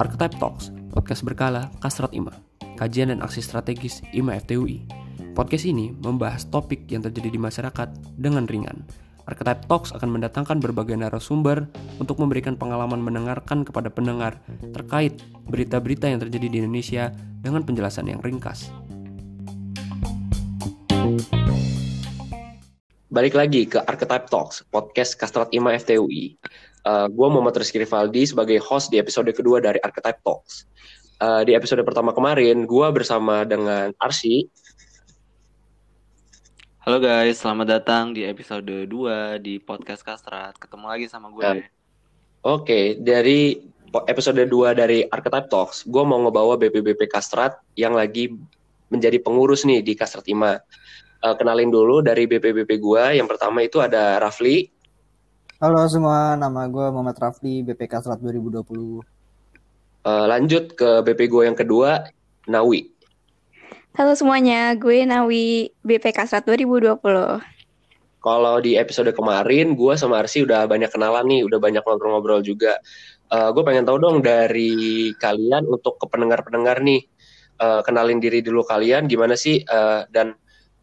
Archetype Talks, podcast berkala Kasrat IMA, kajian dan aksi strategis IMA FTUI. Podcast ini membahas topik yang terjadi di masyarakat dengan ringan. Archetype Talks akan mendatangkan berbagai narasumber untuk memberikan pengalaman mendengarkan kepada pendengar terkait berita-berita yang terjadi di Indonesia dengan penjelasan yang ringkas. Balik lagi ke Archetype Talks, podcast Kastrat IMA FTUI. Uh, gue Muhammad Rizky Rivaldi sebagai host di episode kedua dari Archetype Talks. Uh, di episode pertama kemarin, gue bersama dengan Arsi. Halo guys, selamat datang di episode 2 di podcast Kastrat. Ketemu lagi sama gue. Oke, okay, dari episode 2 dari Archetype Talks, gue mau ngebawa BPBP Kastrat yang lagi menjadi pengurus nih di Kastrat IMA uh, kenalin dulu dari BPBP gue. Yang pertama itu ada Rafli. Halo semua, nama gue Muhammad Rafli, BPK Selat 2020. Uh, lanjut ke BP gue yang kedua, Nawi. Halo semuanya, gue Nawi, BPK Selat 2020. Kalau di episode kemarin, gue sama Arsi udah banyak kenalan nih, udah banyak ngobrol-ngobrol juga. Uh, gue pengen tahu dong dari kalian untuk ke pendengar-pendengar nih, uh, kenalin diri dulu kalian, gimana sih, uh, dan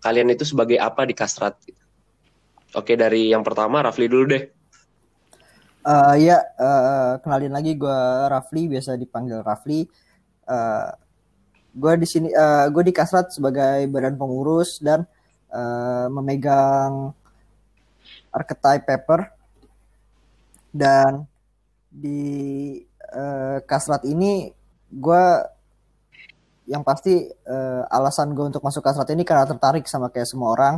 kalian itu sebagai apa di Kastrat? Oke, dari yang pertama Rafli dulu deh. Uh, ya, uh, kenalin lagi gue Rafli, biasa dipanggil Rafli. Uh, gue di sini, uh, gue di Kastrat sebagai badan pengurus dan uh, memegang archetype paper. Dan di uh, Kastrat ini gue yang pasti uh, alasan gue untuk masuk kasrat ini karena tertarik sama kayak semua orang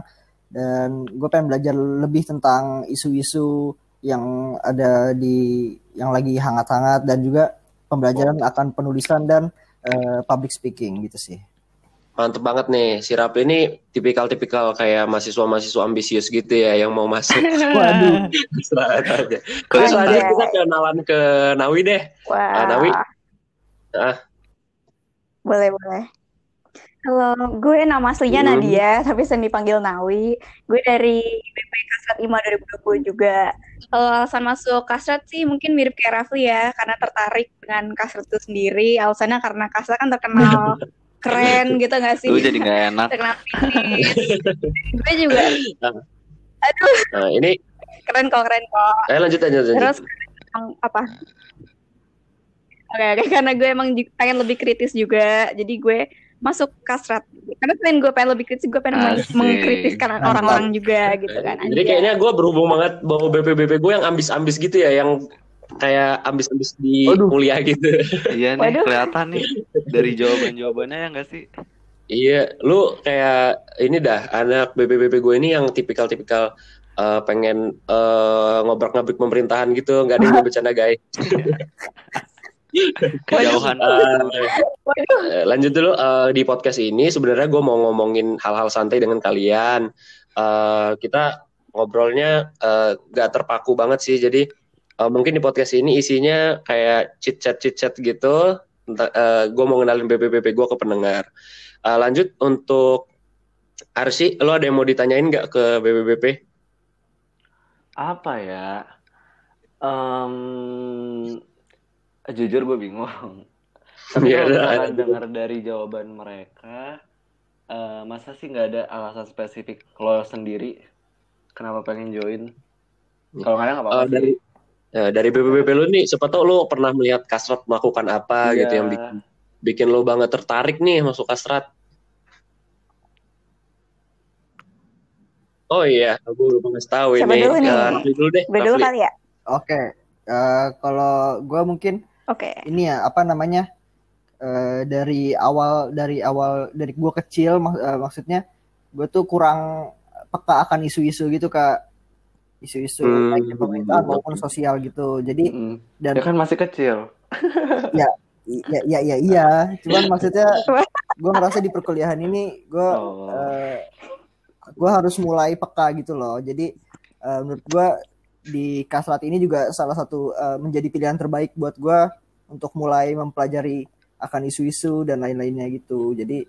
dan gue pengen belajar lebih tentang isu-isu yang ada di yang lagi hangat-hangat dan juga pembelajaran akan penulisan dan uh, public speaking gitu sih. Mantep banget nih, si Rap ini tipikal-tipikal kayak mahasiswa-mahasiswa ambisius gitu ya yang mau masuk. Waduh. Terus aja kita kenalan ke Nawi deh. Wah. Uh, Nawi. Ah, boleh, boleh. Halo, gue nama aslinya hmm. Nadia, tapi sering dipanggil Nawi. Gue dari BP Kasrat IMA 2020 juga. Kalau alasan masuk Kasrat sih mungkin mirip kayak Rafli ya, karena tertarik dengan Kasrat itu sendiri. Alasannya karena Kasrat kan terkenal keren gitu gak sih? Gue jadi gak enak. terkenal gue juga. Aduh. Nah, ini keren kok, keren kok. Eh, lanjut aja, lanjut. Terus apa? Oke, okay, karena gue emang pengen lebih kritis juga, jadi gue masuk kasrat. Karena selain gue pengen lebih kritis, gue pengen Asik. mengkritiskan orang-orang juga gitu kan. Jadi kayaknya gue berhubung banget bahwa BP-BP gue yang ambis-ambis gitu ya, yang kayak ambis-ambis di Waduh. kuliah gitu. Iya nih, Waduh. kelihatan nih dari jawaban-jawabannya ya gak sih? Iya, lu kayak ini dah anak BPBP gue ini yang tipikal-tipikal uh, pengen uh, ngobrak-ngabrik pemerintahan gitu, nggak ada yang bercanda guys. kejauhan. Uh, lanjut dulu. Uh, di podcast ini sebenarnya gue mau ngomongin hal-hal santai dengan kalian. Uh, kita ngobrolnya uh, gak terpaku banget sih. Jadi uh, mungkin di podcast ini isinya kayak chit chat chit chat gitu uh, gue mau kenalin BPBP gue ke pendengar. Uh, lanjut untuk Arsi lo ada yang mau ditanyain nggak ke BPBP apa ya? Um, jujur gue bingung tapi yeah, kalau dengar dari jawaban mereka uh, masa sih nggak ada alasan spesifik lo sendiri kenapa pengen join kalau nggak ada nggak apa-apa uh, dari ya, dari BPBP lu nih siapa tau lo pernah melihat kasrat melakukan apa yeah. gitu yang bikin bikin lo banget tertarik nih masuk kasrat Oh iya, aku belum ngasih tahu Siapa ini. Dulu nih? Uh, dulu deh. Dulu kali ya. Oke, okay. uh, kalau gue mungkin Oke. Okay. Ini ya apa namanya? Uh, dari awal dari awal dari gue kecil mak uh, maksudnya gue tuh kurang peka akan isu-isu gitu kak isu-isu hmm. baik pemerintahan maupun sosial gitu jadi hmm. dan ya kan masih kecil ya ya ya ya iya cuman maksudnya gue ngerasa di perkuliahan ini gue oh. uh, gue harus mulai peka gitu loh jadi uh, menurut gue di kasrat ini juga salah satu uh, menjadi pilihan terbaik buat gue untuk mulai mempelajari akan isu-isu dan lain-lainnya gitu jadi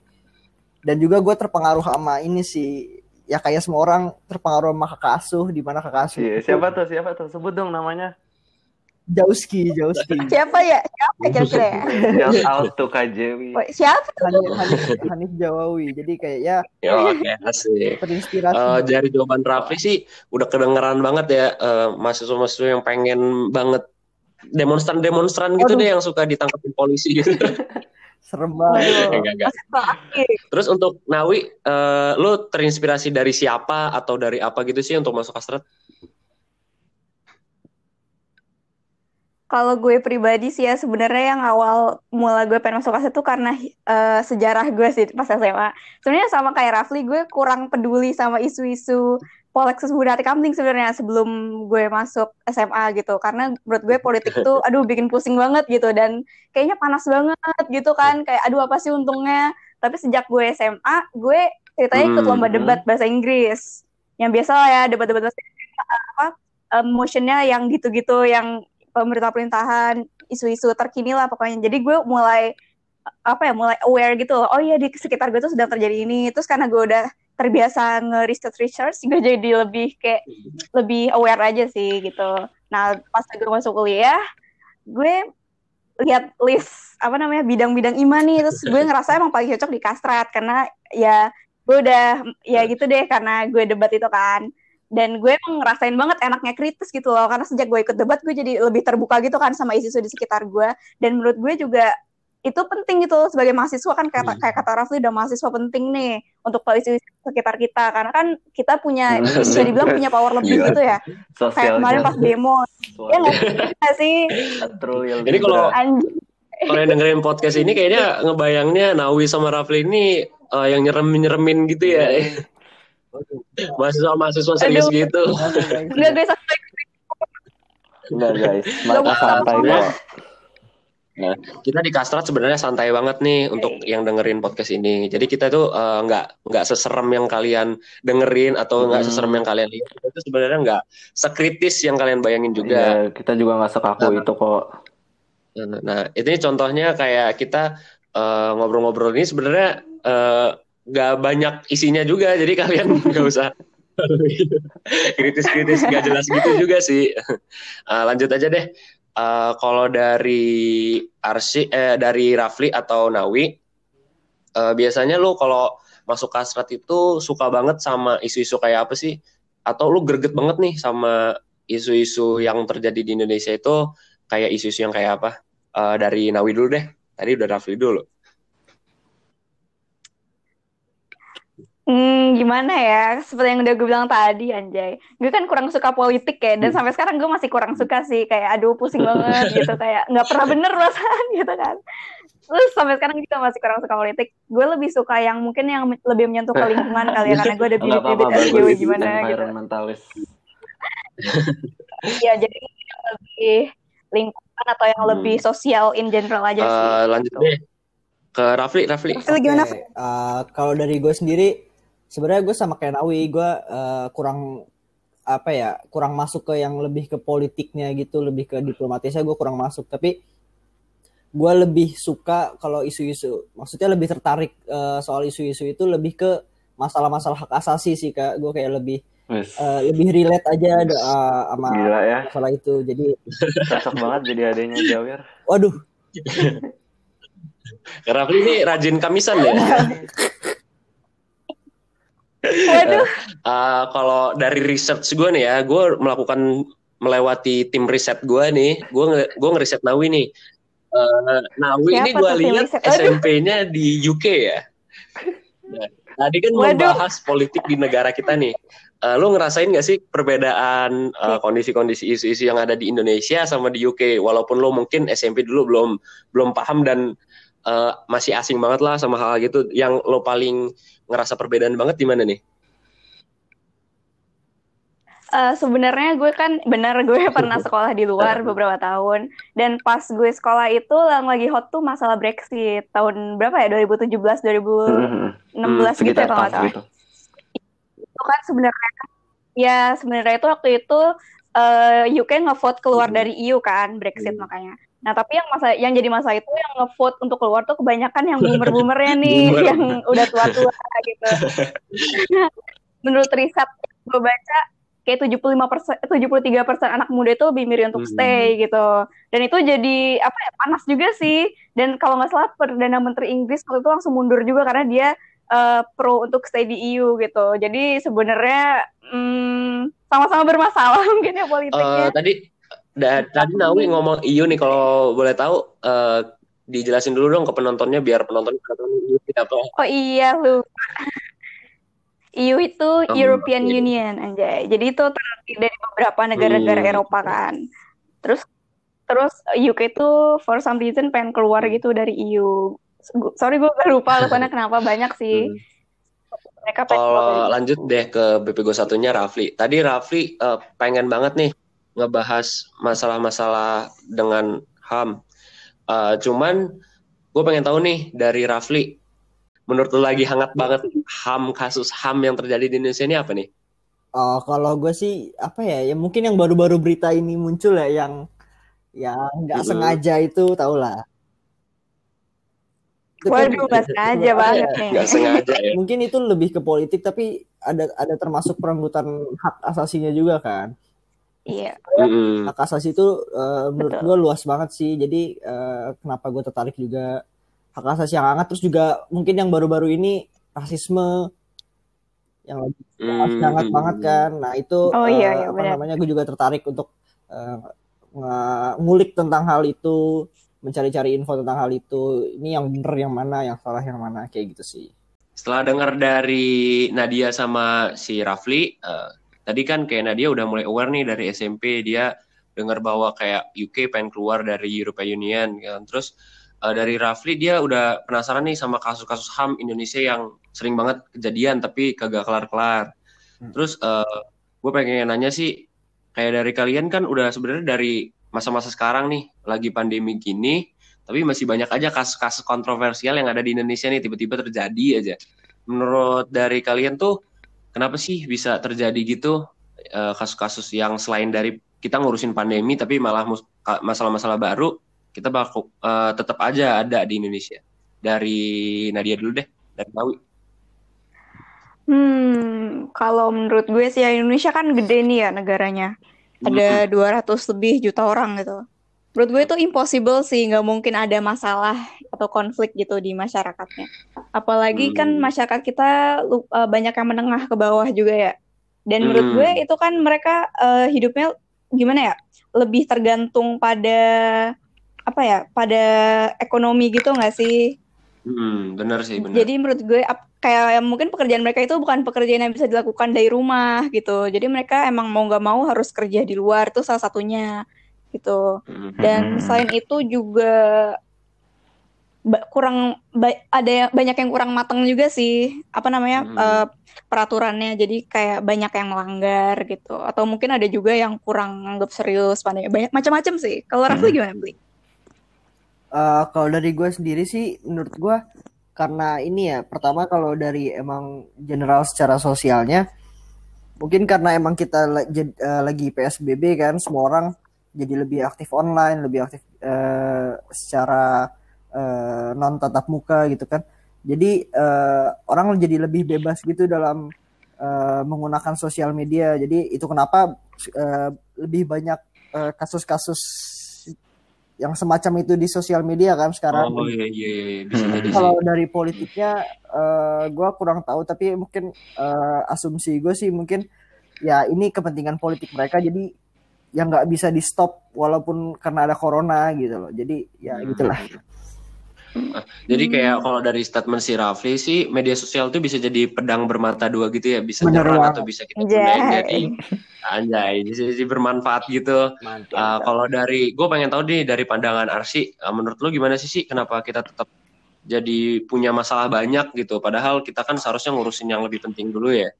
dan juga gue terpengaruh sama ini sih ya kayak semua orang terpengaruh sama kakak asuh di mana kakak asuh. Iya, siapa tuh? Siapa tuh? Sebut dong namanya. Jauski, Jauski. Siapa ya? Siapa kira-kira ya? Shout out to Siapa? Hanif, Hanif, Hanif Jawawi. Jadi kayak ya Ya, oke, asik. terinspirasi. Eh, dari jawaban Rafli sih udah kedengeran banget ya eh, mahasiswa-mahasiswa yang pengen banget demonstran-demonstran gitu Aduh. deh yang suka ditangkapin polisi gitu. Serem banget. Enggak, enggak. Terus untuk Nawi, eh, lu terinspirasi dari siapa atau dari apa gitu sih untuk masuk Astrat? Kalau gue pribadi sih ya sebenarnya yang awal mula gue pengen masuk kelas itu karena eh, sejarah gue sih pas SMA. Sebenarnya sama kayak Rafli, gue kurang peduli sama isu-isu Polexus Budati Kamling sebenarnya sebelum gue masuk SMA gitu. Karena menurut gue politik itu aduh bikin pusing banget gitu dan kayaknya panas banget gitu kan. Kayak aduh apa sih untungnya. Tapi sejak gue SMA, gue ceritanya ikut Hmm. lomba debat bahasa Inggris. Yang biasa lah ya debat-debat bahasa Inggris apa eh, motionnya yang gitu-gitu yang pemerintah-pemerintahan isu-isu terkini lah pokoknya. Jadi gue mulai apa ya mulai aware gitu loh. oh iya di sekitar gue tuh sedang terjadi ini. Terus karena gue udah terbiasa nge-research research gue jadi lebih kayak lebih aware aja sih gitu. Nah pas gue masuk kuliah gue lihat list apa namanya bidang-bidang iman nih. Terus gue ngerasa emang paling cocok di kastrat karena ya gue udah ya gitu deh karena gue debat itu kan dan gue emang ngerasain banget enaknya kritis gitu loh karena sejak gue ikut debat gue jadi lebih terbuka gitu kan sama isu-isu di sekitar gue. Dan menurut gue juga itu penting gitu loh, sebagai mahasiswa kan kayak, kayak kata Rafli udah mahasiswa penting nih untuk tahu isu sekitar kita. Karena kan kita punya bisa dibilang punya power lebih Gila. gitu ya. Kayak Sosial kemarin pas demo. Ya nggak sih Ini kalau- anjing. Kalau yang dengerin podcast ini kayaknya ngebayangnya Nawi sama Rafli ini eh, yang nyerem-nyeremin gitu ya. Mahasiswa-mahasiswa serius Aduh. gitu. enggak sampai Enggak guys, mau santai kok. Nah, kita di Kastrat sebenarnya santai banget nih untuk yang dengerin podcast ini. Jadi kita tuh eh, nggak nggak seserem yang kalian dengerin atau nggak Hmm. seserem yang kalian lihat. Kita tuh sebenarnya nggak sekritis yang kalian bayangin juga. Iya, kita juga nggak sekaku Nah. itu kok. Nah, nah, ini contohnya kayak kita eh, ngobrol-ngobrol ini sebenarnya eh, nggak banyak isinya juga, jadi kalian nggak usah kritis-kritis nggak jelas gitu juga sih. Eh, lanjut aja deh. Eh, kalau dari Arsi, eh, dari Rafli atau Nawi, eh, biasanya lu kalau masuk kasrat itu suka banget sama isu-isu kayak apa sih? Atau lu greget banget nih sama isu-isu yang terjadi di Indonesia itu kayak isu-isu yang kayak apa? Eh, dari Nawi dulu deh. Tadi udah Rafli dulu. Hmm, gimana ya? Seperti yang udah gue bilang tadi, anjay. Gue kan kurang suka politik ya, dan sampai sekarang gue masih kurang suka sih. Kayak, aduh pusing banget gitu. Kayak nggak pernah bener perasaan gitu kan. Terus sampai sekarang juga masih kurang suka politik. Gue lebih suka yang mungkin yang lebih menyentuh ke lingkungan kali ya, karena gue ada bibit-bibit SJW bagus. gimana gitu. Iya, jadi yang lebih lingkungan atau yang Hmm. lebih sosial in general aja sih. Eh, lanjut Gitu. deh ke Rafli. Rafli. Terus lu gimana? Eh, kalau dari gue sendiri, sebenarnya gue sama kayak Nawi, gue eh, kurang apa ya, kurang masuk ke yang lebih ke politiknya gitu, lebih ke diplomatisnya gue kurang masuk. Tapi gue lebih suka kalau isu-isu, maksudnya lebih tertarik eh, soal isu-isu itu lebih ke masalah-masalah hak asasi sih kak. Gue kayak lebih eh, lebih relate aja eh, sama Gila ya. masalah itu. Jadi, cocok banget jadi adanya Jawir. waduh, Rafli ini rajin kamisan ya. Waduh, Eh, kalau dari research gue nih ya, gue melakukan melewati tim riset gue nih, gue nge gue ngeriset Nawi nih. Eh, Nawi Siapa ini gue lihat. SMP-nya di UK ya. Nah, tadi kan Waduh. membahas politik di negara kita nih. Eh, lu ngerasain gak sih perbedaan eh, kondisi-kondisi isu-isu yang ada di Indonesia sama di UK? Walaupun lo mungkin SMP dulu belum belum paham dan eh, masih asing banget lah sama hal gitu. Yang lo paling ngerasa perbedaan banget di mana nih? Eh, sebenarnya gue kan benar gue pernah sekolah di luar beberapa tahun. Dan pas gue sekolah itu yang lagi hot tuh masalah Brexit. Tahun berapa ya? 2017 2016 Hmm, gitu ya kalau nggak salah. gitu. itu kan sebenarnya ya sebenarnya itu waktu itu eh, UK ngevote keluar Hmm. dari EU kan Brexit makanya nah tapi yang masa yang jadi masalah itu yang ngevote untuk keluar tuh kebanyakan yang boomer-boomernya nih Boomer. yang udah tua-tua gitu menurut riset gue baca kayak 75 persen, 73 persen anak muda itu lebih milih untuk stay hmm. gitu. Dan itu jadi apa ya panas juga sih. Dan kalau nggak salah perdana menteri Inggris waktu itu langsung mundur juga karena dia uh, pro untuk stay di EU gitu. Jadi sebenarnya hmm, sama-sama bermasalah mungkin ya politiknya. Uh, tadi da, tadi Nawi ngomong EU nih kalau boleh tahu uh, dijelasin dulu dong ke penontonnya biar penonton tahu EU apa. Oh iya lu. EU itu um, European iya. Union anjay. Jadi itu terdiri dari beberapa negara-negara hmm. Eropa kan. Terus terus UK itu for some reason pengen keluar hmm. gitu dari EU. Sorry gue lupa alasannya kenapa banyak sih. Hmm. Mereka Kalau lanjut deh ke BPGO satunya Rafli. Tadi Rafli uh, pengen banget nih ngebahas masalah-masalah dengan HAM. Uh, cuman gue pengen tahu nih dari Rafli menurut lu lagi hangat banget ham kasus ham yang terjadi di Indonesia ini apa nih? Oh, kalau gue sih apa ya? Ya mungkin yang baru-baru berita ini muncul ya yang yang nggak gitu. sengaja itu tau lah. Waduh, nggak sengaja banget nih. Gak sengaja ya. Mungkin itu lebih ke politik, tapi ada ada termasuk perenggutan hak asasinya juga kan. Iya. Hak asasi itu uh, menurut gue luas banget sih. Jadi uh, kenapa gue tertarik juga hak asasi yang hangat. Terus juga mungkin yang baru-baru ini rasisme yang lagi mm, hangat banget kan. Nah itu oh, iya, iya, uh, apa namanya gue juga tertarik untuk uh, ngulik tentang hal itu mencari-cari info tentang hal itu. Ini yang bener yang mana yang salah yang mana kayak gitu sih. Setelah dengar dari Nadia sama si Rafli uh, tadi kan kayak Nadia udah mulai aware nih dari SMP dia dengar bahwa kayak UK pengen keluar dari European Union kan terus uh, dari Rafli dia udah penasaran nih sama kasus-kasus HAM Indonesia yang sering banget kejadian tapi kagak kelar-kelar. Hmm. Terus uh, eh, gue pengen nanya sih kayak dari kalian kan udah sebenarnya dari masa-masa sekarang nih lagi pandemi gini tapi masih banyak aja kasus-kasus kontroversial yang ada di Indonesia nih tiba-tiba terjadi aja. Menurut dari kalian tuh kenapa sih bisa terjadi gitu uh, kasus-kasus yang selain dari kita ngurusin pandemi tapi malah masalah-masalah baru kita bakal uh, tetap aja ada di Indonesia. Dari Nadia dulu deh, dari Nawi. Hmm, kalau menurut gue sih ya Indonesia kan gede nih ya negaranya. Ada hmm. 200 lebih juta orang gitu. Menurut gue itu impossible sih, nggak mungkin ada masalah atau konflik gitu di masyarakatnya. Apalagi kan hmm. kan masyarakat kita uh, banyak yang menengah ke bawah juga ya. Dan menurut hmm. gue itu kan mereka uh, hidupnya gimana ya? Lebih tergantung pada apa ya pada ekonomi gitu nggak sih? Hmm, benar sih, benar. Jadi menurut gue kayak mungkin pekerjaan mereka itu bukan pekerjaan yang bisa dilakukan dari rumah gitu. Jadi mereka emang mau nggak mau harus kerja di luar itu salah satunya gitu. Hmm. Dan selain itu juga kurang ada yang banyak yang kurang matang juga sih apa namanya hmm. uh, peraturannya jadi kayak banyak yang melanggar gitu atau mungkin ada juga yang kurang anggap serius pandemi banyak macam-macam sih kalau Rafli hmm. gimana beli? Uh, kalau dari gue sendiri sih menurut gue karena ini ya pertama kalau dari emang general secara sosialnya mungkin karena emang kita uh, lagi PSBB kan semua orang jadi lebih aktif online lebih aktif uh, secara uh, non tatap muka gitu kan jadi uh, orang jadi lebih bebas gitu dalam uh, menggunakan sosial media jadi itu kenapa uh, lebih banyak kasus-kasus yang semacam itu di sosial media kan sekarang. Oh iya iya, iya. iya. bisa jadi Kalau dari politiknya uh, gue kurang tahu tapi mungkin uh, asumsi gue sih mungkin ya ini kepentingan politik mereka jadi yang nggak bisa di stop walaupun karena ada corona gitu loh. Jadi ya hmm. gitulah. Jadi kayak kalau dari statement si Rafli sih media sosial tuh bisa jadi pedang bermata dua gitu ya, bisa nyerang atau bisa kita gunain jadi anjay, bisa jadi bermanfaat gitu. uh, kalau dari gue pengen tahu nih dari pandangan Arsi, uh, menurut lo gimana sih sih kenapa kita tetap jadi punya masalah banyak gitu, padahal kita kan seharusnya ngurusin yang lebih penting dulu ya.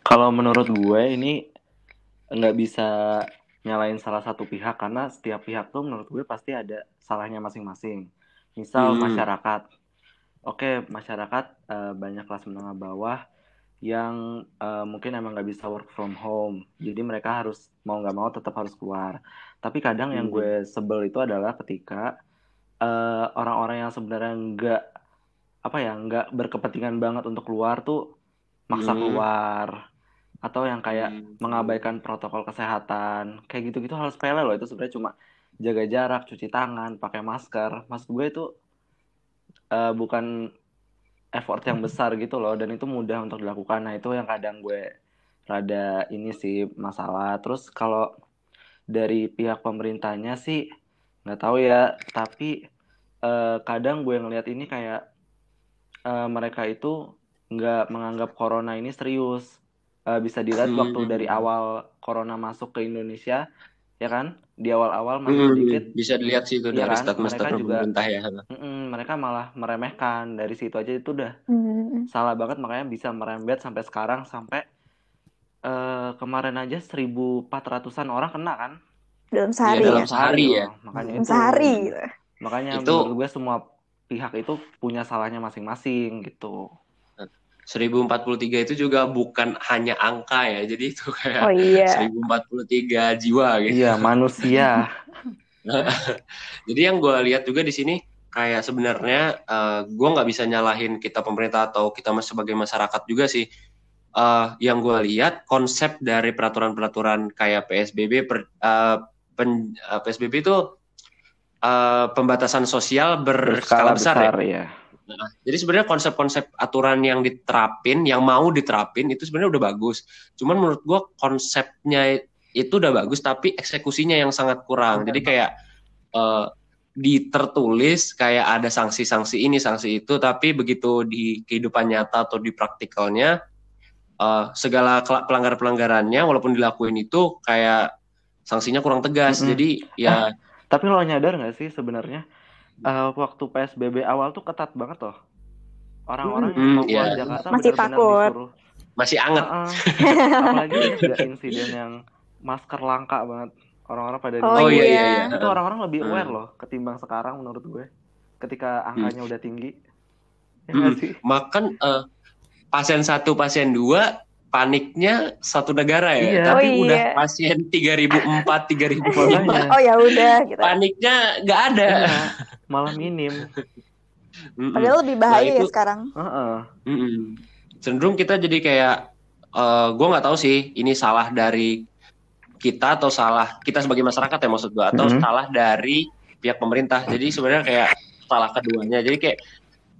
Kalau menurut gue ini nggak bisa nyalain salah satu pihak karena setiap pihak tuh menurut gue pasti ada salahnya masing-masing Misal hmm. masyarakat, oke masyarakat uh, banyak kelas menengah bawah yang uh, mungkin emang nggak bisa work from home, jadi mereka harus mau nggak mau tetap harus keluar. Tapi kadang hmm. yang gue sebel itu adalah ketika orang eh, orang-orang yang sebenarnya nggak apa ya nggak berkepentingan banget untuk keluar tuh maksa Hmm. keluar atau yang kayak Hmm. mengabaikan protokol kesehatan. Kayak gitu-gitu hal sepele loh. Itu sebenarnya cuma jaga jarak cuci tangan pakai masker. Maksud gue itu eh, bukan effort yang besar gitu loh. Dan itu mudah untuk dilakukan. Nah itu yang kadang gue rada ini sih masalah. Terus kalau dari pihak pemerintahnya sih nggak tahu ya. Tapi eh, kadang gue ngelihat ini kayak eh, mereka itu nggak menganggap corona ini serius Eh, bisa dilihat Hmm. waktu dari awal corona masuk ke Indonesia ya kan di awal-awal masih Hmm, sedikit bisa dilihat sih itu Iya dari kan? Mereka juga- pemerintah ya. mm-mm, mereka malah meremehkan dari situ aja itu udah Hmm. salah banget makanya bisa merembet sampai sekarang sampai eh, kemarin aja 1400-an orang kena kan Dalam sehari dalam ya. sehari ya. makanya Dalam itu sehari gitu. makanya Itu- menurut gue semua pihak itu punya salahnya masing-masing gitu 1043 itu juga bukan hanya angka ya. Jadi itu kayak Oh iya. 1043 jiwa gitu. iya manusia Jadi yang gue lihat juga di sini kayak sebenarnya eh, gue nggak bisa nyalahin kita pemerintah atau kita sebagai masyarakat juga sih. Eh, yang gue lihat konsep dari peraturan-peraturan kayak PSBB per- eh, pen- eh, PSBB itu eh, pembatasan sosial berskala besar, ya. ya Jadi sebenarnya konsep-konsep aturan yang diterapin, yang mau diterapin itu sebenarnya udah bagus. Cuman menurut gue konsepnya itu udah bagus, tapi eksekusinya yang sangat kurang. Jadi kayak eh, ditertulis kayak ada sanksi-sanksi ini, sanksi itu, tapi begitu di kehidupan nyata atau di praktikalnya eh, segala pelanggar-pelanggarannya walaupun dilakuin itu kayak sanksinya kurang tegas. Mm-mm. Jadi ya tapi lo nyadar nggak sih sebenarnya eh, waktu PSBB awal tuh ketat banget loh orang-orang yang Hmm, mau keluar iya. Jakarta Masih benar-benar takut. disuruh masih anget. Heeh. apalagi ada insiden yang masker langka banget orang-orang pada Oh, Oh iya iya. iya iya. itu orang-orang lebih Hmm. aware loh ketimbang sekarang menurut gue ketika angkanya udah tinggi ya Hmm. sih Makan eh, pasien satu, pasien dua, paniknya satu negara ya. Iya. Tapi Oh, udah iya. pasien 3004, 3005, Makanya. Oh ya udah gitu. paniknya nggak ada. Iya, malah minim Mm-mm. Padahal lebih bahaya Nah, itu- ya sekarang. Heeh. Mm-mm. Cenderung kita jadi kayak, eh gue nggak tahu sih ini salah dari kita atau salah kita sebagai masyarakat ya maksud gue atau Mhm. salah dari pihak pemerintah. Jadi sebenarnya kayak salah keduanya. Jadi kayak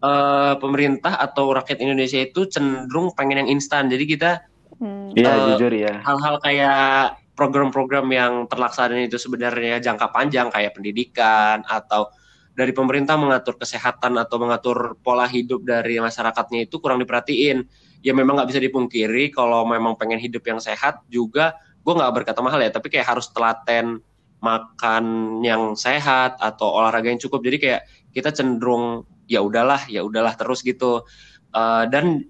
eh, pemerintah atau rakyat Indonesia itu cenderung pengen yang instan. Jadi kita Hmm. Eh, jujur ya hal-hal kayak program-program yang terlaksana itu sebenarnya jangka panjang kayak pendidikan atau dari pemerintah mengatur kesehatan atau mengatur pola hidup dari masyarakatnya itu kurang diperhatiin. Ya memang nggak bisa dipungkiri kalau memang pengen hidup yang sehat juga gue nggak berkata mahal ya tapi kayak harus telaten makan yang sehat atau olahraga yang cukup jadi kayak kita cenderung ya udahlah ya udahlah terus gitu Eh, dan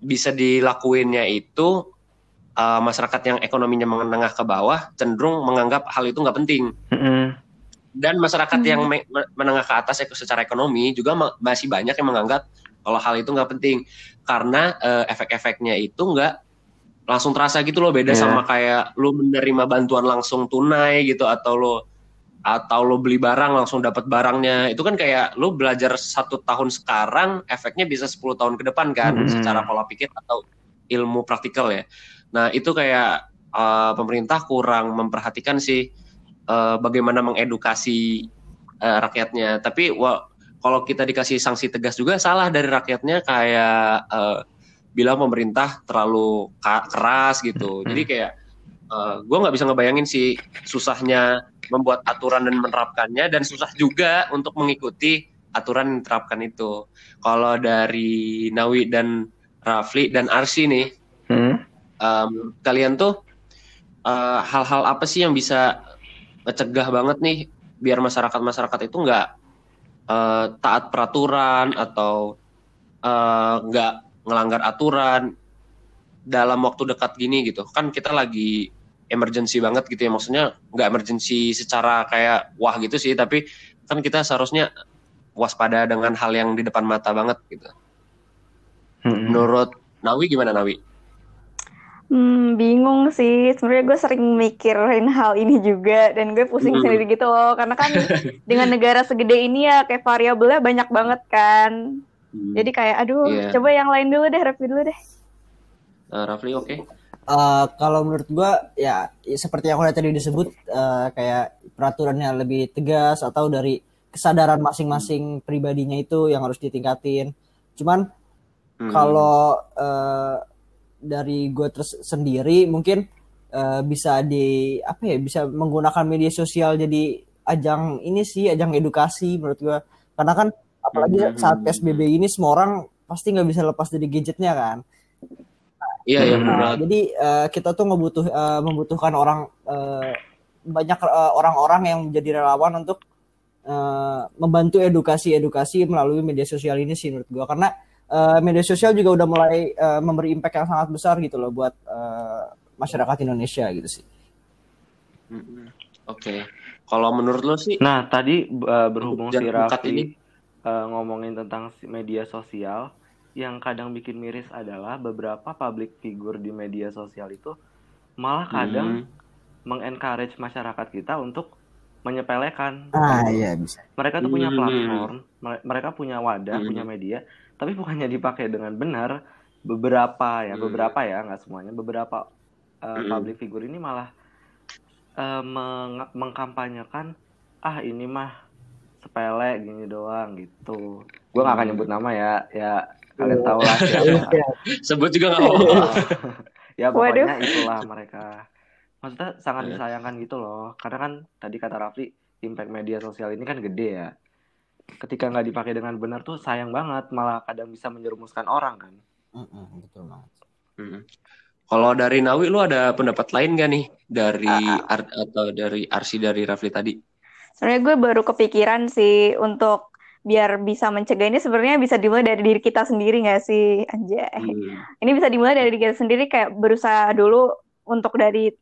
bisa dilakuinnya itu uh, masyarakat yang ekonominya menengah ke bawah cenderung menganggap hal itu nggak penting Mm-mm. dan masyarakat Hmm. yang me- me- menengah ke atas ek- secara ekonomi juga ma- masih banyak yang menganggap kalau hal itu nggak penting karena uh, efek-efeknya itu nggak langsung terasa gitu loh beda Iya. sama kayak lu menerima bantuan langsung tunai gitu atau lo atau lo beli barang langsung dapat barangnya itu kan kayak lo belajar satu tahun sekarang efeknya bisa 10 tahun ke depan kan Mm-mm. secara pola pikir atau ilmu praktikal ya nah itu kayak uh, pemerintah kurang memperhatikan sih uh, bagaimana mengedukasi uh, rakyatnya tapi wa- kalau kita dikasih sanksi tegas juga salah dari rakyatnya kayak uh, bilang pemerintah terlalu keras gitu Mm-mm. jadi kayak gue nggak bisa ngebayangin sih susahnya membuat aturan dan menerapkannya dan susah juga untuk mengikuti aturan yang diterapkan itu. Kalau dari Nawi dan Rafli dan Arsi nih, Hmm? em, kalian tuh eh, hal-hal apa sih yang bisa mencegah banget nih biar masyarakat-masyarakat itu nggak eh, taat peraturan atau eh, nggak ngelanggar aturan dalam waktu dekat gini gitu kan kita lagi emergency banget gitu ya maksudnya nggak emergency secara kayak wah gitu sih tapi kan kita seharusnya waspada dengan hal yang di depan mata banget gitu Mm-mm. menurut Nawi gimana Nawi? Hmm, bingung sih. Sebenarnya gue sering mikirin hal ini juga dan gue pusing Hmm. sendiri gitu loh. Karena kan dengan negara segede ini ya kayak variabelnya banyak banget kan. Hmm. Jadi kayak aduh, Iya. coba yang lain dulu deh, review dulu deh. Uh, Rafli oke? Okay? Uh, kalau menurut gua ya, ya seperti yang udah tadi disebut uh, kayak peraturannya lebih tegas atau dari kesadaran masing-masing pribadinya itu yang harus ditingkatin. Cuman hmm. kalau uh, dari gue terus sendiri mungkin uh, bisa di apa ya bisa menggunakan media sosial jadi ajang ini sih ajang edukasi menurut gue karena kan apalagi hmm. saat psbb ini semua orang pasti nggak bisa lepas dari gadgetnya kan Iya, iya nah, Jadi uh, kita tuh membutuh uh, membutuhkan orang uh, banyak orang-orang uh, yang menjadi relawan untuk uh, membantu edukasi-edukasi melalui media sosial ini sih menurut gua karena uh, media sosial juga udah mulai uh, memberi impact yang sangat besar gitu loh buat uh, masyarakat Indonesia gitu sih. Oke. Okay. Kalau menurut lo sih? Nah tadi uh, berhubung si Raffi ini uh, ngomongin tentang media sosial yang kadang bikin miris adalah beberapa public figure di media sosial itu malah kadang hmm. mengencourage masyarakat kita untuk menyepelekan. Ah iya bisa. Mereka tuh punya hmm. platform, mereka punya wadah, hmm. punya media, tapi bukannya dipakai dengan benar. Beberapa ya, hmm. beberapa ya, nggak semuanya. Beberapa uh, hmm. public figure ini malah uh, meng mengkampanyekan, ah ini mah sepele gini doang gitu. Gue gak akan nyebut nama ya, ya kalian tahu lah siapa. Sebut juga nggak apa-apa. Ya pokoknya Waduh. itulah mereka. Maksudnya sangat disayangkan gitu loh. Karena kan tadi kata Rafli impact media sosial ini kan gede ya. Ketika nggak dipakai dengan benar tuh sayang banget. Malah kadang bisa menjerumuskan orang kan. Mm betul banget. Mm. kalau dari Nawi lu ada pendapat lain gak nih? Dari uh, art atau dari Arsi dari Rafli tadi? Sebenarnya gue baru kepikiran sih untuk biar bisa mencegah ini sebenarnya bisa dimulai dari diri kita sendiri nggak sih anjay hmm. ini bisa dimulai dari diri kita sendiri kayak berusaha dulu untuk dari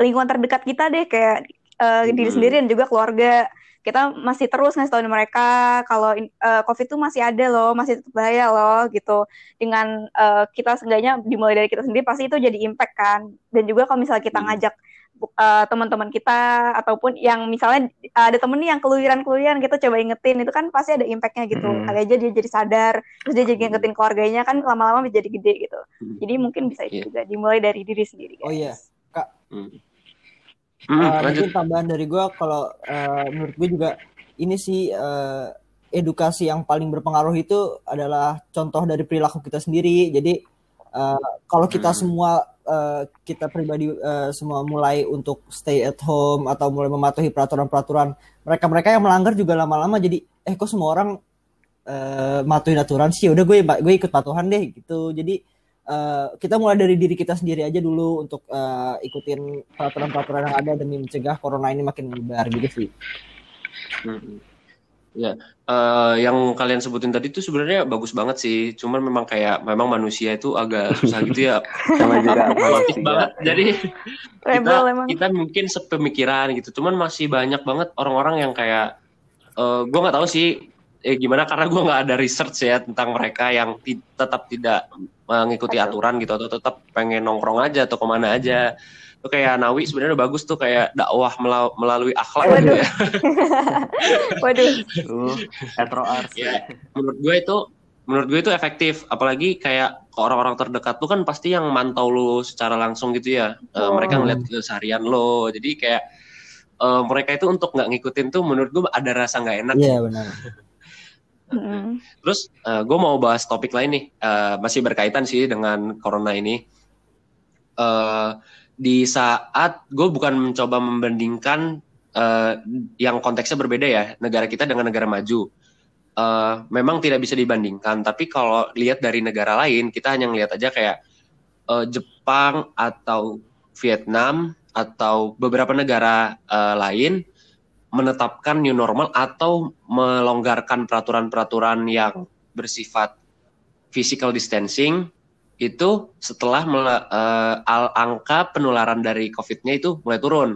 lingkungan terdekat kita deh kayak uh, hmm. diri sendiri dan juga keluarga kita masih terus ngasih tahu mereka kalau uh, covid itu masih ada loh masih tetap bahaya loh gitu dengan uh, kita seenggaknya dimulai dari kita sendiri pasti itu jadi impact kan dan juga kalau misalnya kita hmm. ngajak uh, teman-teman kita ataupun yang misalnya ada temen nih yang keluyuran-keluyuran kita coba ingetin itu kan pasti ada impactnya gitu hmm. kali aja dia jadi sadar terus dia jadi ingetin keluarganya kan lama-lama bisa jadi gede gitu hmm. jadi mungkin bisa yeah. juga dimulai dari diri sendiri guys. oh iya kak hmm. Uh, mungkin tambahan dari gue kalau uh, menurut gue juga ini sih uh, edukasi yang paling berpengaruh itu adalah contoh dari perilaku kita sendiri jadi uh, kalau kita hmm. semua uh, kita pribadi uh, semua mulai untuk stay at home atau mulai mematuhi peraturan-peraturan mereka-mereka yang melanggar juga lama-lama jadi eh kok semua orang uh, matuhin aturan sih udah gue gue ikut patuhan deh gitu jadi uh, kita mulai dari diri kita sendiri aja dulu untuk uh, ikutin peraturan-peraturan yang ada demi mencegah corona ini makin menyebar gitu sih. Hmm. Ya, uh, yang kalian sebutin tadi itu sebenarnya bagus banget sih. Cuman memang kayak memang manusia itu agak susah gitu ya. Sama juga banget. Jadi kita kita mungkin sepemikiran gitu. Cuman masih banyak banget orang-orang yang kayak uh, eh, gue nggak tahu sih eh, gimana karena gue nggak ada research ya tentang mereka yang tetap tidak mengikuti aturan gitu atau tetap pengen nongkrong aja atau ke mana aja. Tuh kayak Nawi sebenarnya bagus tuh kayak dakwah melalui akhlak Waduh. gitu ya. Waduh. Uh, ya, menurut gue itu menurut gue itu efektif. Apalagi kayak orang-orang terdekat tuh kan pasti yang mantau lo secara langsung gitu ya. Uh, mereka ngeliat keseharian lo. Jadi kayak uh, mereka itu untuk nggak ngikutin tuh menurut gue ada rasa nggak enak iya yeah, benar Terus uh, gue mau bahas topik lain nih, uh, masih berkaitan sih dengan corona ini. Uh, di saat gue bukan mencoba membandingkan uh, yang konteksnya berbeda ya negara kita dengan negara maju. Uh, memang tidak bisa dibandingkan tapi kalau lihat dari negara lain kita hanya ngelihat aja kayak uh, Jepang atau Vietnam atau beberapa negara uh, lain menetapkan new normal atau melonggarkan peraturan-peraturan yang bersifat physical distancing itu setelah uh, angka penularan dari COVID-nya itu mulai turun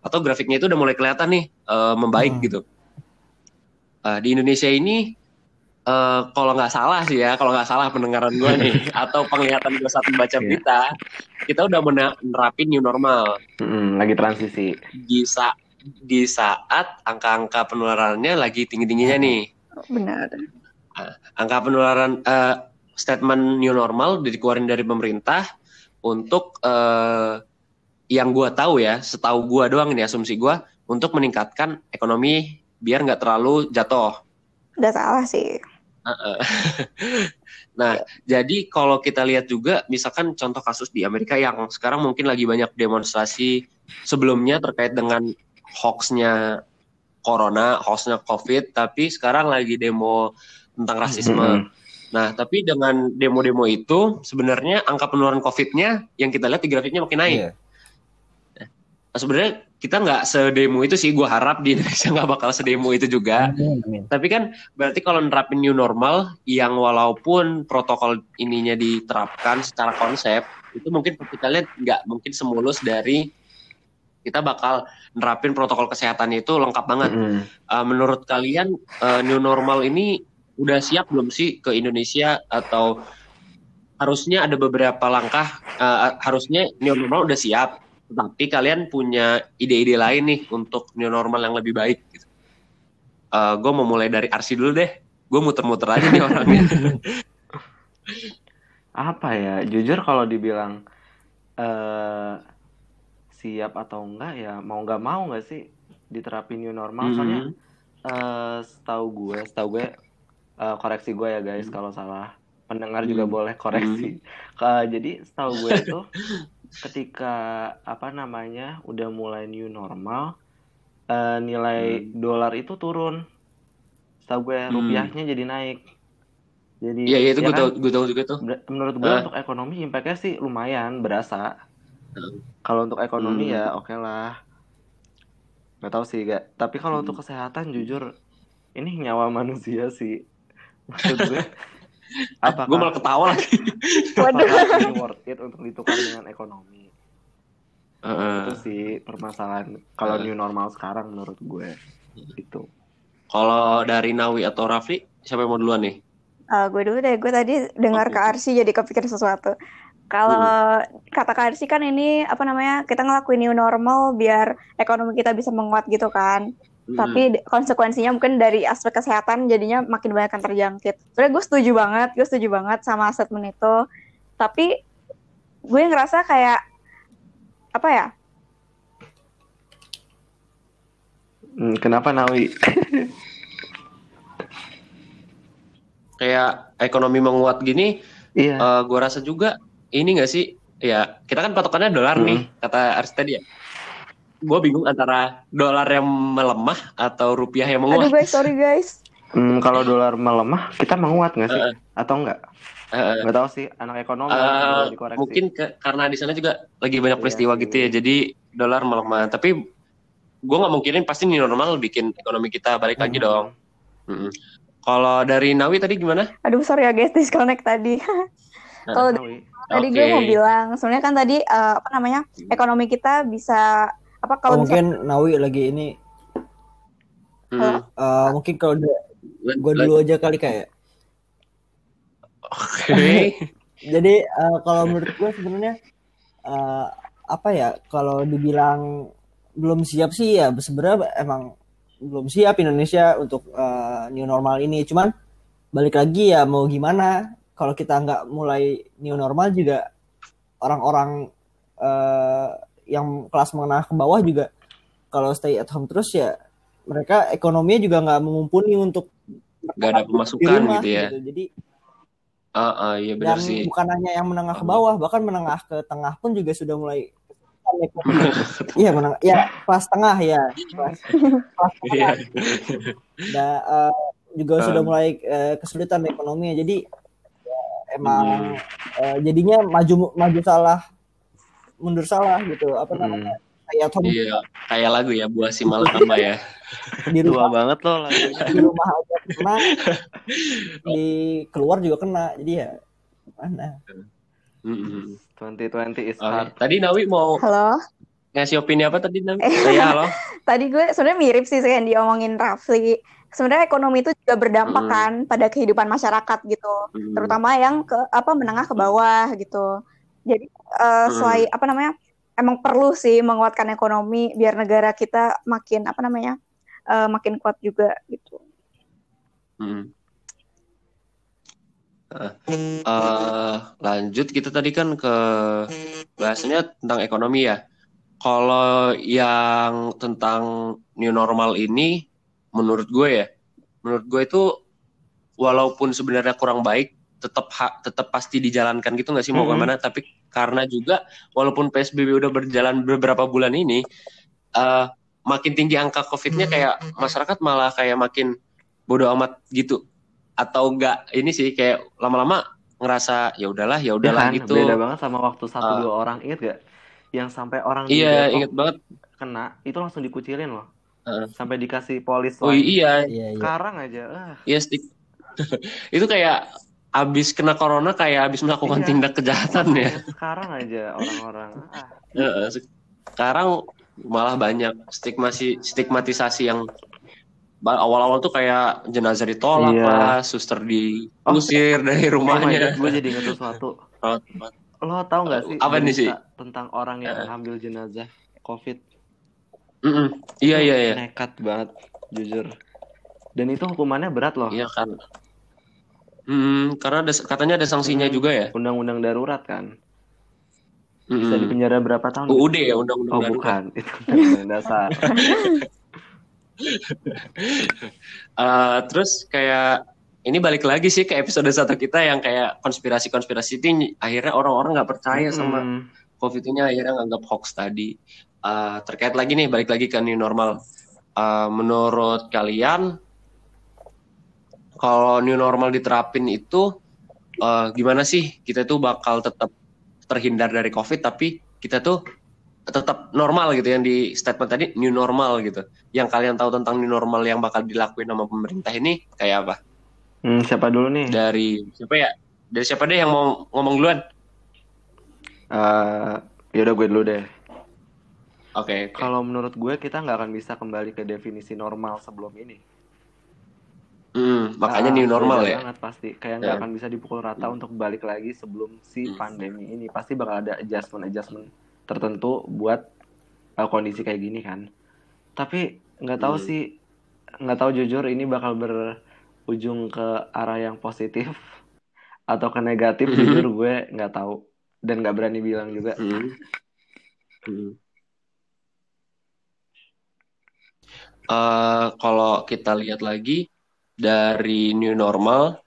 atau grafiknya itu udah mulai kelihatan nih uh, membaik hmm. gitu. Uh, di Indonesia ini uh, kalau nggak salah sih ya, kalau nggak salah pendengaran gue nih atau penglihatan gue saat membaca iya. berita, kita udah menerapin new normal. Hmm, lagi transisi. Di saat di saat angka-angka penularannya lagi tinggi-tingginya nih. Benar. Uh, angka penularan uh, statement new normal dikeluarin dari pemerintah untuk uh, yang gue tahu ya, setahu gue doang ini asumsi gue untuk meningkatkan ekonomi biar nggak terlalu jatuh. Udah salah sih. nah, jadi kalau kita lihat juga, misalkan contoh kasus di Amerika yang sekarang mungkin lagi banyak demonstrasi sebelumnya terkait dengan hoaxnya corona, hoaxnya covid, tapi sekarang lagi demo tentang rasisme. Mm -hmm. Nah, tapi dengan demo-demo itu sebenarnya angka penularan COVID-nya yang kita lihat di grafiknya makin naik. Yeah sebenarnya kita nggak sedemo itu sih gue harap di Indonesia nggak bakal sedemo itu juga amin, amin. tapi kan berarti kalau nerapin new normal yang walaupun protokol ininya diterapkan secara konsep itu mungkin kita lihat nggak mungkin semulus dari kita bakal nerapin protokol kesehatan itu lengkap banget mm. uh, menurut kalian uh, new normal ini udah siap belum sih ke Indonesia atau harusnya ada beberapa langkah uh, harusnya new normal udah siap tapi kalian punya ide-ide lain nih untuk new normal yang lebih baik. Gitu. Uh, gue mau mulai dari Arsi dulu deh. Gue muter-muter aja nih orangnya. Apa ya? Jujur kalau dibilang uh, siap atau enggak ya mau nggak mau nggak sih diterapin new normal. Mm -hmm. Soalnya uh, setahu gue, setahu gue uh, koreksi gue ya guys mm -hmm. kalau salah. Pendengar juga mm -hmm. boleh koreksi. Mm -hmm. uh, jadi setahu gue itu ketika apa namanya udah mulai new normal uh, nilai hmm. dolar itu turun setahu gue hmm. rupiahnya jadi naik jadi iya ya itu ya gue kan, tahu gue tahu juga tuh menurut gue uh. untuk ekonomi impactnya sih lumayan berasa. Kalau untuk ekonomi hmm. ya oke okay lah. Nggak tahu sih gak tapi kalau hmm. untuk kesehatan jujur ini nyawa manusia sih. Maksud gue apa gue malah ketawa lagi. Waduh. ini worth it untuk ditukar dengan ekonomi? Uh, itu sih permasalahan kalau uh, new normal sekarang menurut gue itu kalau dari Nawi atau Rafli siapa yang mau duluan nih? Uh, gue dulu deh. Gue tadi dengar okay. ke Arsi jadi kepikir sesuatu kalau hmm. kata Kak Arsi kan ini apa namanya kita ngelakuin new normal biar ekonomi kita bisa menguat gitu kan tapi konsekuensinya mungkin dari aspek kesehatan jadinya makin banyak yang terjangkit. Sebenarnya gue setuju banget, gue setuju banget sama statement itu. Tapi gue ngerasa kayak apa ya? Hmm, kenapa Nawi? kayak ekonomi menguat gini, iya. uh, gue rasa juga ini gak sih? Ya kita kan patokannya dolar hmm. nih, kata Aris tadi ya gue bingung antara dolar yang melemah atau rupiah yang menguat. Aduh guys, sorry guys. Hmm, kalau dolar melemah, kita menguat nggak sih? Uh, Atau enggak? Uh, nggak tahu sih, anak ekonomi uh, Mungkin ke, karena di sana juga lagi banyak iya peristiwa iya, gitu ya, jadi dolar melemah. Tapi gue nggak mungkinin pasti ini normal bikin ekonomi kita balik hmm. lagi dong. Hmm. Kalau dari Nawi tadi gimana? Aduh sorry ya guys, disconnect tadi. Kalau tadi okay. gue mau bilang, sebenarnya kan tadi uh, apa namanya ekonomi kita bisa apa kalau oh, mungkin Nawi lagi ini hmm. uh, mungkin kalau gue dulu aja kali kayak oke okay. jadi uh, kalau menurut gue sebenarnya uh, apa ya kalau dibilang belum siap sih ya sebenarnya emang belum siap Indonesia untuk uh, new normal ini cuman balik lagi ya mau gimana kalau kita nggak mulai new normal juga orang-orang uh, yang kelas menengah ke bawah juga kalau stay at home terus ya mereka ekonominya juga nggak mumpuni untuk nggak ada pemasukan rumah, gitu ya gitu. jadi uh, uh, iya benar dan sih bukan hanya yang menengah ke bawah bahkan menengah ke tengah pun juga sudah mulai iya menengah ya kelas tengah ya kelas, kelas tengah yeah. da, uh, juga um. sudah mulai uh, kesulitan ekonominya jadi emang hmm. uh, jadinya maju maju salah mundur salah gitu apa hmm. namanya hmm. kayak Tom iya kayak lagu ya buah si malakamba ya di rumah Tua banget loh lagunya di rumah aja kena di keluar juga kena jadi ya mana Twenty twenty is hard. Okay. Tadi Nawi mau Halo. ngasih opini apa tadi Nawi? Eh, ya, halo. tadi gue sebenarnya mirip sih yang diomongin Rafli. Sebenarnya ekonomi itu juga berdampak hmm. kan pada kehidupan masyarakat gitu, hmm. terutama yang ke apa menengah ke bawah gitu. Jadi uh, selain apa namanya emang perlu sih menguatkan ekonomi biar negara kita makin apa namanya uh, makin kuat juga gitu. Hmm. uh, lanjut kita tadi kan ke bahasanya tentang ekonomi ya. Kalau yang tentang new normal ini, menurut gue ya, menurut gue itu walaupun sebenarnya kurang baik, tetap tetap pasti dijalankan gitu nggak sih mau mm -hmm. ke mana? Tapi karena juga walaupun PSBB udah berjalan beberapa bulan ini, uh, makin tinggi angka COVID-nya kayak masyarakat malah kayak makin bodoh amat gitu. Atau enggak ini sih kayak lama-lama ngerasa ya udahlah ya udahlah ya kan, gitu. Beda banget sama waktu satu uh, dua orang inget gak yang sampai orang iya inget banget. kena itu langsung dikucilin loh uh. sampai dikasih polis oh iya. iya, iya sekarang aja uh. iya stik itu kayak abis kena corona kayak abis melakukan iya. tindak kejahatan ya sekarang aja orang-orang uh, sekarang malah banyak stigmasi stigmatisasi yang awal-awal tuh kayak jenazah ditolak iya. lah, suster diusir oh, dari rumahnya. Oh gue jadi ingat sesuatu. Lo tau gak sih apa nih sih tentang orang yang uh. ambil jenazah COVID? Mm -mm. Iya iya iya. Nekat banget, jujur. Dan itu hukumannya berat loh. Iya kan. Hmm, karena ada, katanya ada sanksinya hmm, juga ya. Undang-undang darurat kan. Bisa mm -hmm. dipenjara berapa tahun? UUD ya undang-undang oh, darurat. bukan, itu undang-undang dasar. uh, terus kayak ini balik lagi sih ke episode satu kita yang kayak konspirasi-konspirasi ini akhirnya orang-orang nggak percaya sama COVID ini akhirnya nganggap hoax tadi. Uh, terkait lagi nih balik lagi ke new normal. Uh, menurut kalian kalau new normal diterapin itu uh, gimana sih kita tuh bakal tetap terhindar dari COVID tapi kita tuh tetap normal gitu yang di statement tadi new normal gitu. Yang kalian tahu tentang new normal yang bakal dilakuin sama pemerintah ini kayak apa? Hmm, siapa dulu nih? Dari siapa ya? Dari siapa deh yang mau ngomong duluan? Uh, ya udah gue dulu deh. Oke. Okay, okay. Kalau menurut gue kita nggak akan bisa kembali ke definisi normal sebelum ini. Hmm, makanya nah, new normal ya. Banget pasti. Kayak nggak yeah. akan bisa dipukul rata hmm. untuk balik lagi sebelum si hmm. pandemi ini. Pasti bakal ada adjustment adjustment tertentu buat uh, kondisi kayak gini kan tapi nggak tahu hmm. sih nggak tahu jujur ini bakal berujung ke arah yang positif atau ke negatif hmm. jujur gue nggak tahu dan nggak berani bilang juga hmm. Hmm. Uh, kalau kita lihat lagi dari new normal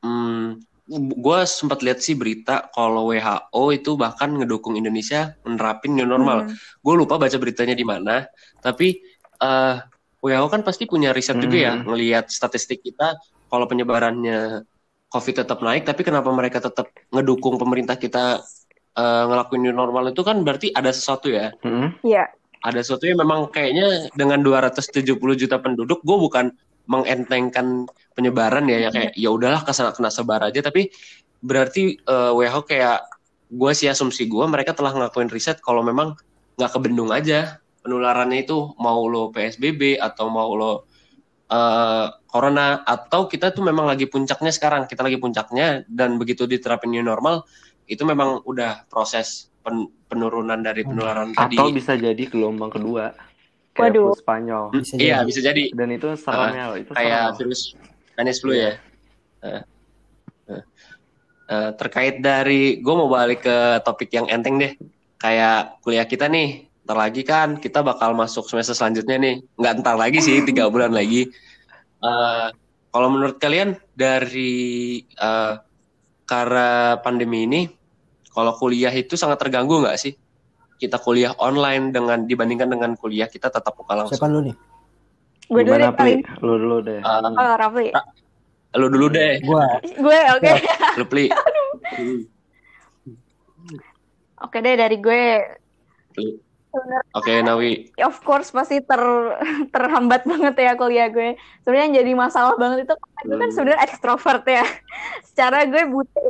hmm, gue sempat lihat sih berita kalau WHO itu bahkan ngedukung Indonesia menerapin new normal. Hmm. Gue lupa baca beritanya di mana, tapi uh, eh, WHO kan pasti punya riset hmm. juga ya hmm. ngelihat statistik kita kalau penyebarannya COVID tetap naik, tapi kenapa mereka tetap ngedukung pemerintah kita uh, ngelakuin new normal itu kan berarti ada sesuatu ya. Iya. Hmm. Yeah. Ada sesuatu yang memang kayaknya dengan 270 juta penduduk, gue bukan mengentengkan penyebaran ya, ya kayak ya udahlah kena kena sebar aja tapi berarti uh, WHO kayak gue sih asumsi gue mereka telah ngelakuin riset kalau memang nggak kebendung aja penularannya itu mau lo PSBB atau mau lo uh, corona atau kita tuh memang lagi puncaknya sekarang kita lagi puncaknya dan begitu diterapin new normal itu memang udah proses pen penurunan dari penularan atau tadi atau bisa jadi gelombang kedua kayak Waduh. flu Spanyol. Bisa iya, bisa jadi. Dan itu seremnya uh, itu kayak serem. virus Spanish flu ya. Uh, uh, uh, terkait dari gue mau balik ke topik yang enteng deh. Kayak kuliah kita nih, ntar lagi kan kita bakal masuk semester selanjutnya nih. Nggak ntar lagi sih, tiga bulan lagi. Uh, kalau menurut kalian dari uh, karena pandemi ini, kalau kuliah itu sangat terganggu nggak sih? kita kuliah online dengan dibandingkan dengan kuliah kita tetap muka langsung. Siapa lu nih? Gue dulu deh paling. Lu dulu deh. Um, oh, Rafli. Lu dulu deh. Gua. gue oke. Okay. Lu Pli. Oke deh dari gue. Oke, okay, Nawi. Of course pasti ter terhambat banget ya kuliah gue. Sebenarnya yang jadi masalah banget itu gue kan hmm. sebenarnya ekstrovert ya. Secara gue butuh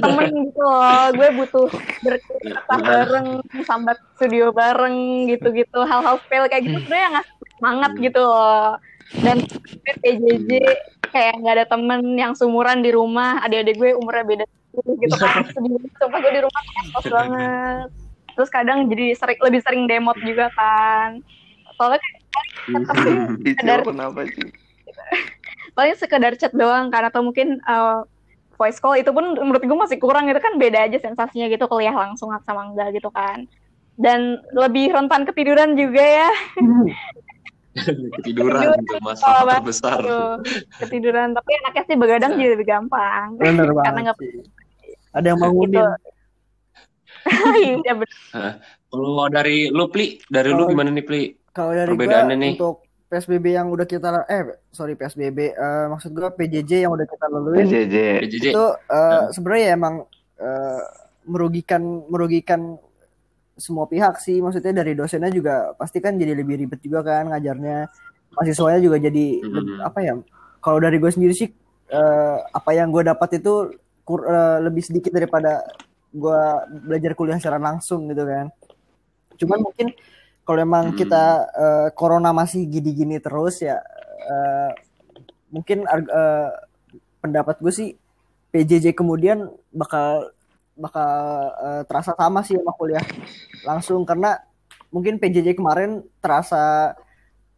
temen gitu loh. Gue butuh berkata bareng, sambat studio bareng gitu-gitu. Hal-hal fail kayak gitu sebenarnya nggak semangat hmm. gitu loh. Dan PJJ kayak nggak ada temen yang sumuran di rumah. Adik-adik gue umurnya beda gitu kan. Sumpah gue di rumah kos banget terus kadang jadi sering lebih sering demot juga kan. Soalnya tetap sekedar kenapa sih? Paling sekedar chat doang kan atau mungkin uh, voice call. Itu pun menurut gue masih kurang itu kan beda aja sensasinya gitu kuliah langsung sama enggak gitu kan. Dan lebih rentan ketiduran juga ya. Ketiduran itu masalah terbesar. Ketiduran tapi anaknya sih begadang nah. jadi lebih gampang. Bener banget karena nggak ada yang bangunin gitu. iya kalau dari lu pli dari lu gimana nih pli? kalau dari perbedaannya nih? untuk PSBB yang udah kita eh sorry PSBB uh, eh, maksud gua PJJ yang udah kita lalui PJJ, PJJ. itu uh, sebenarnya ya emang uh, merugikan merugikan semua pihak sih. Maksudnya dari dosennya juga pasti kan jadi lebih ribet juga kan ngajarnya. Mahasiswanya juga jadi hmm. lebih, apa ya kalau dari gue sendiri sih uh, apa yang gue dapat itu kur, uh, lebih sedikit daripada gue belajar kuliah secara langsung gitu kan cuman mungkin kalau emang hmm. kita uh, corona masih gini-gini terus ya uh, mungkin uh, pendapat gue sih PJJ kemudian bakal bakal uh, terasa sama sih sama kuliah langsung karena mungkin PJJ kemarin terasa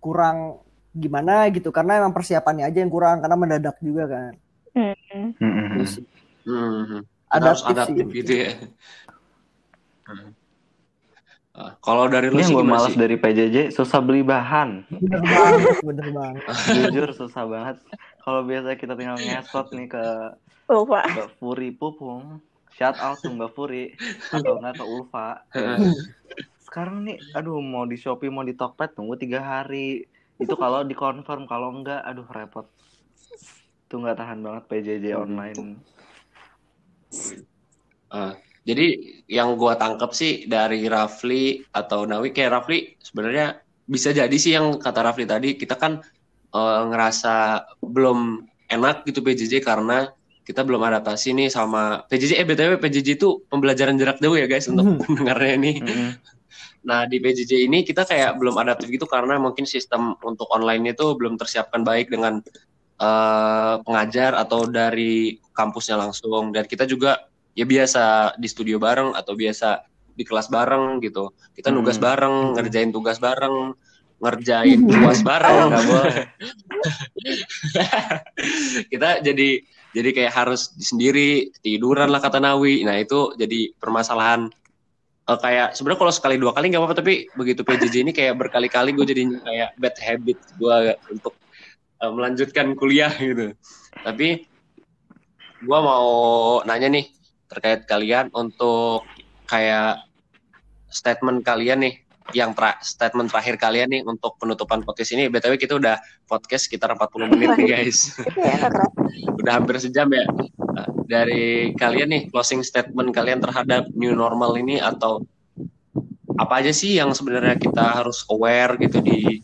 kurang gimana gitu karena emang persiapannya aja yang kurang karena mendadak juga kan. Mm -hmm. hmm. Adaptif, adaptif gitu ya. Uh, kalau dari lu sih gue malas sih? dari PJJ susah beli bahan. Bener banget, bener banget. Jujur susah banget. Kalau biasa kita tinggal ngesot nih ke Ulfa. Mbak Furi Pupung shout out to Mbak Furi atau enggak ke Ulfa sekarang nih aduh mau di Shopee mau di Tokped tunggu tiga hari itu kalau dikonfirm kalau enggak aduh repot tuh nggak tahan banget PJJ online uh, jadi yang gua tangkep sih dari Rafli atau Nawi kayak Rafli sebenarnya bisa jadi sih yang kata Rafli tadi kita kan uh, ngerasa belum enak gitu PJJ karena kita belum adaptasi nih sama PJJ. Eh btw PJJ itu pembelajaran jarak jauh ya guys untuk mm. pendengarnya ini. Mm. Nah di PJJ ini kita kayak belum adaptif gitu karena mungkin sistem untuk online itu belum tersiapkan baik dengan uh, pengajar atau dari kampusnya langsung. Dan kita juga ya biasa di studio bareng atau biasa di kelas bareng gitu. Kita nugas bareng, ngerjain tugas bareng, ngerjain tugas bareng. kita jadi jadi kayak harus sendiri tiduran lah kata Nawi. Nah itu jadi permasalahan. Uh, kayak sebenarnya kalau sekali dua kali nggak apa-apa tapi begitu PJJ ini kayak berkali-kali gue jadi kayak bad habit gue untuk uh, melanjutkan kuliah gitu. Tapi gue mau nanya nih terkait kalian untuk kayak statement kalian nih yang tra statement terakhir kalian nih untuk penutupan podcast ini. BTW kita udah podcast sekitar 40 menit nih guys. Iya, udah hampir sejam ya. Dari kalian nih closing statement kalian terhadap new normal ini atau apa aja sih yang sebenarnya kita harus aware gitu di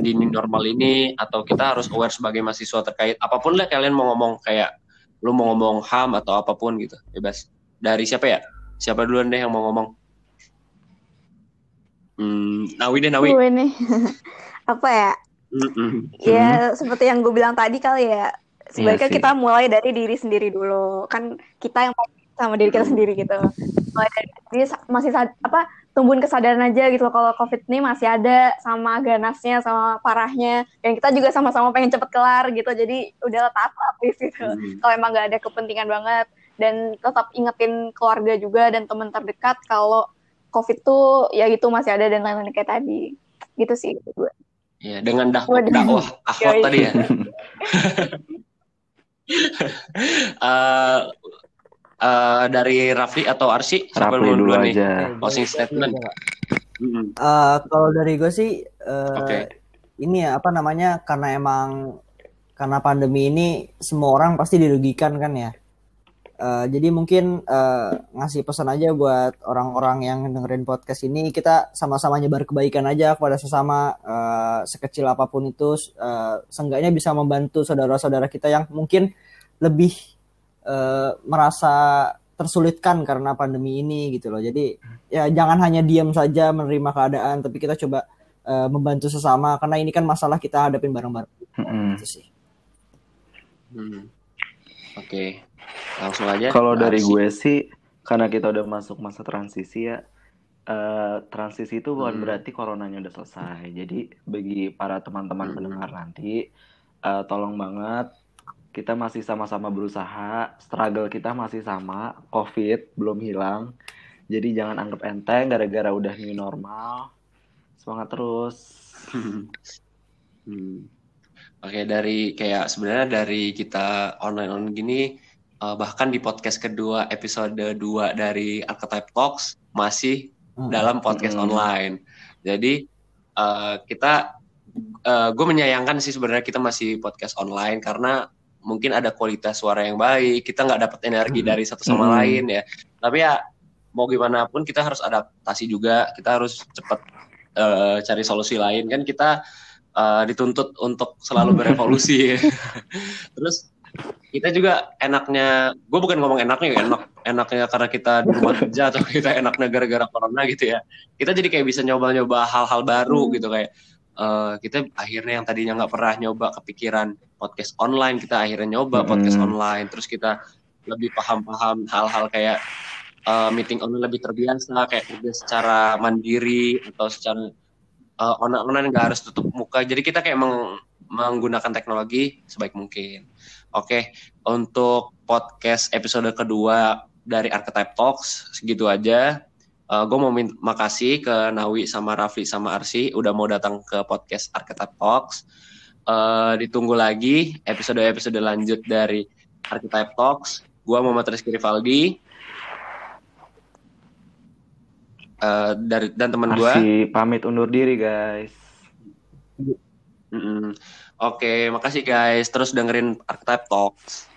di new normal ini atau kita harus aware sebagai mahasiswa terkait apa pun lah kalian mau ngomong kayak lu mau ngomong ham atau apa pun gitu bebas dari siapa ya siapa duluan deh yang mau ngomong Hmm, Nawi deh Nawi. Gue nih. Apa ya? Mm-mm. Ya seperti yang gue bilang tadi kali ya. Sebaiknya iya kita mulai dari diri sendiri dulu. Kan kita yang sama diri kita sendiri gitu. Mulai dari diri masih apa tumbuhin kesadaran aja gitu kalau covid ini masih ada sama ganasnya sama parahnya dan kita juga sama-sama pengen cepet kelar gitu jadi udah taat aktif gitu hmm. kalau emang gak ada kepentingan banget dan tetap ingetin keluarga juga dan teman terdekat kalau COVID tuh ya gitu masih ada dan lain-lain kayak tadi. Gitu sih gue. Iya, dengan dah dakwah akhwat tadi ya. uh, uh, dari Raffi atau Arsi siapa dulu aja. nih closing statement. Uh, kalau dari gue sih uh, okay. ini ya apa namanya karena emang karena pandemi ini semua orang pasti dirugikan kan ya. Uh, jadi mungkin uh, ngasih pesan aja buat orang-orang yang dengerin podcast ini kita sama-sama nyebar kebaikan aja kepada sesama uh, sekecil apa pun itu uh, seenggaknya bisa membantu saudara-saudara kita yang mungkin lebih uh, merasa tersulitkan karena pandemi ini gitu loh. Jadi ya jangan hanya diam saja menerima keadaan tapi kita coba uh, membantu sesama karena ini kan masalah kita hadapin bareng-bareng. Mm -hmm. Itu sih. Hmm. Oke. Okay. Langsung aja. Kalau dari gue sih, karena kita udah masuk masa transisi ya, uh, transisi itu bukan hmm. berarti coronanya udah selesai. Jadi bagi para teman-teman hmm. pendengar nanti, uh, tolong banget kita masih sama-sama berusaha, struggle kita masih sama, COVID belum hilang. Jadi jangan anggap enteng gara-gara udah new normal. Semangat terus. hmm. Oke, dari kayak sebenarnya dari kita online-online gini uh, bahkan di podcast kedua episode 2 dari Archetype Talks masih hmm. dalam podcast hmm. online. Jadi uh, kita uh, gue menyayangkan sih sebenarnya kita masih podcast online karena mungkin ada kualitas suara yang baik, kita nggak dapat energi hmm. dari satu sama hmm. lain ya. Tapi ya mau gimana pun kita harus adaptasi juga, kita harus cepat uh, cari solusi lain kan kita uh, dituntut untuk selalu berevolusi. Ya. Terus kita juga enaknya, gue bukan ngomong enaknya ya, enak enaknya karena kita di rumah kerja atau kita enaknya gara-gara corona gitu ya. Kita jadi kayak bisa nyoba-nyoba hal-hal baru hmm. gitu kayak uh, kita akhirnya yang tadinya nggak pernah nyoba kepikiran podcast online kita akhirnya nyoba hmm. podcast online terus kita lebih paham-paham hal-hal kayak uh, meeting online lebih terbiasa kayak kerja secara mandiri atau secara uh, online nggak harus tutup muka jadi kita kayak meng menggunakan teknologi sebaik mungkin oke okay. untuk podcast episode kedua dari Archetype Talks segitu aja uh, gue mau minta makasih ke Nawi sama Rafli sama Arsi udah mau datang ke podcast Archetype Talks. Uh, ditunggu lagi episode-episode lanjut dari Archetype Talks. Gue Muhammad Rizky Rivaldi. Uh, dari dan teman gue. pamit undur diri guys. Mm -mm. Oke, okay, makasih guys. Terus dengerin Archetype Talks.